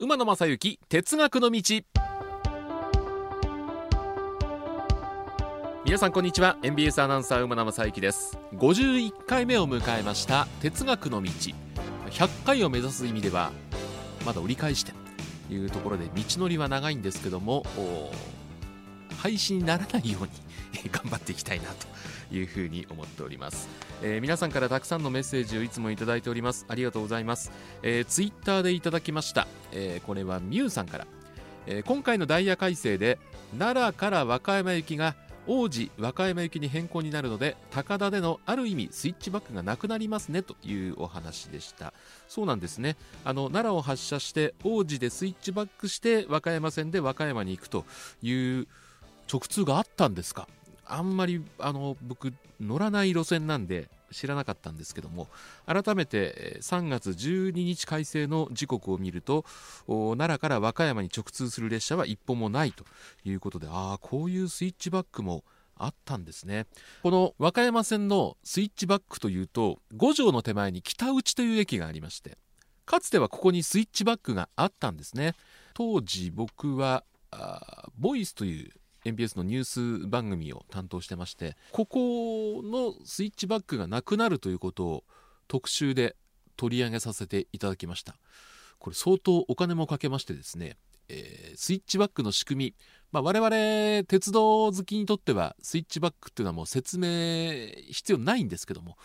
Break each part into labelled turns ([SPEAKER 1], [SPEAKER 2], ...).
[SPEAKER 1] 馬野正幸哲学の道。皆さんこんにちは。NBS アナウンサー馬野正幸です。51回目を迎えました哲学の道。100回を目指す意味ではまだ折り返してというところで道のりは長いんですけども廃止にならないように頑張っていきたいなというふうに思っております、えー、皆さんからたくさんのメッセージをいつもいただいております。ありがとうございます、えー、ツイッターでいただきました、えー、これはミュウさんから、えー、今回のダイヤ改正で奈良から和歌山行きが王子和歌山行きに変更になるので高田でのある意味スイッチバックがなくなりますねというお話でした。そうなんですね。あの奈良を発車して王子でスイッチバックして和歌山線で和歌山に行くという直通があったんですか？あんまりあの僕乗らない路線なんで知らなかったんですけども改めて3月12日改正の時刻を見ると奈良から和歌山に直通する列車は一本もないということでああこういうスイッチバックもあったんですね。この和歌山線のスイッチバックというと五条の手前に北内という駅がありましてかつてはここにスイッチバックがあったんですね。当時僕はボイスという NBS のニュース番組を担当してましてここのスイッチバックがなくなるということを特集で取り上げさせていただきました。これ相当お金もかけましてですね、えー、スイッチバックの仕組み、まあ、我々鉄道好きにとってはスイッチバックっていうのはもう説明必要ないんですけども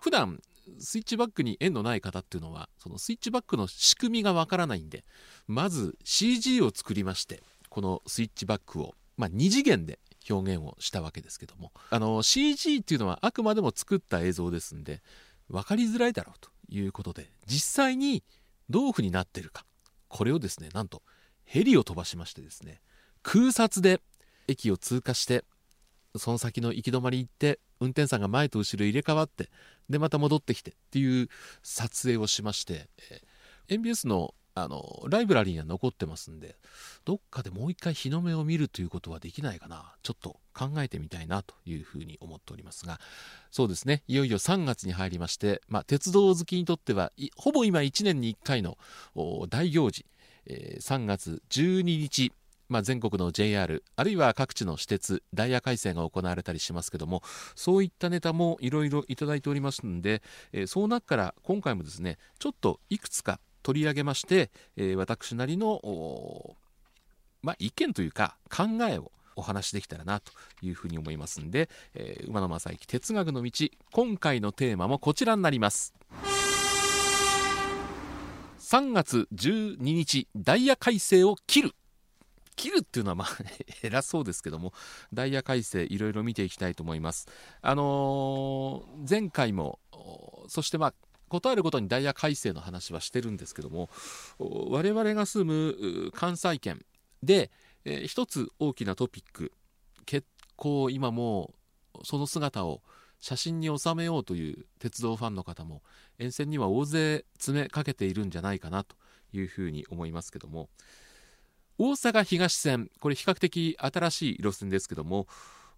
[SPEAKER 1] 普段スイッチバックに縁のない方っていうのはそのスイッチバックの仕組みがわからないんでまず CG を作りましてこのスイッチバックを。まあ、2次元で表現をしたわけですけどもあの CG っていうのはあくまでも作った映像ですんで分かりづらいだろうということで実際にどういうふうになってるかこれをですねなんとヘリを飛ばしましてですね空撮で駅を通過してその先の行き止まり行って運転手さんが前と後ろ入れ替わってでまた戻ってきてっていう撮影をしまして、NBS のあのライブラリーには残ってますんでどっかでもう一回日の目を見るということはできないかな。ちょっと考えてみたいなというふうに思っておりますが。そうですね。いよいよ3月に入りまして、まあ、鉄道好きにとってはほぼ今1年に1回の大行事、えー、3月12日まあ、全国の JR あるいは各地の私鉄ダイヤ改正が行われたりしますけどもそういったネタもいろいろいただいておりますので、えー、その中から今回もですねちょっといくつか取り上げまして、えー、私なりの、まあ、意見というか考えをお話しできたらなというふうに思いますんで、えー、馬野正幸哲学の道今回のテーマもこちらになります。3月12日ダイヤ改正を切る。切るっていうのはまあ 偉そうですけどもダイヤ改正いろいろ見ていきたいと思います。あのー、前回もそしてまあことあるごとにダイヤ改正の話はしてるんですけども我々が住む関西圏で、えー、一つ大きなトピック結構今もその姿を写真に収めようという鉄道ファンの方も沿線には大勢詰めかけているんじゃないかなというふうに思いますけども大阪東線これ比較的新しい路線ですけども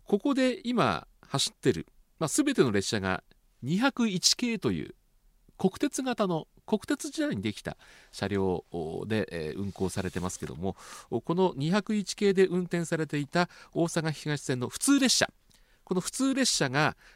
[SPEAKER 1] ここで今走ってる、まあ、全ての列車が201系という国鉄型の国鉄時代にできた車両で、運行されてますけどもこの201系で運転されていた大阪東線の普通列車。この普通列車が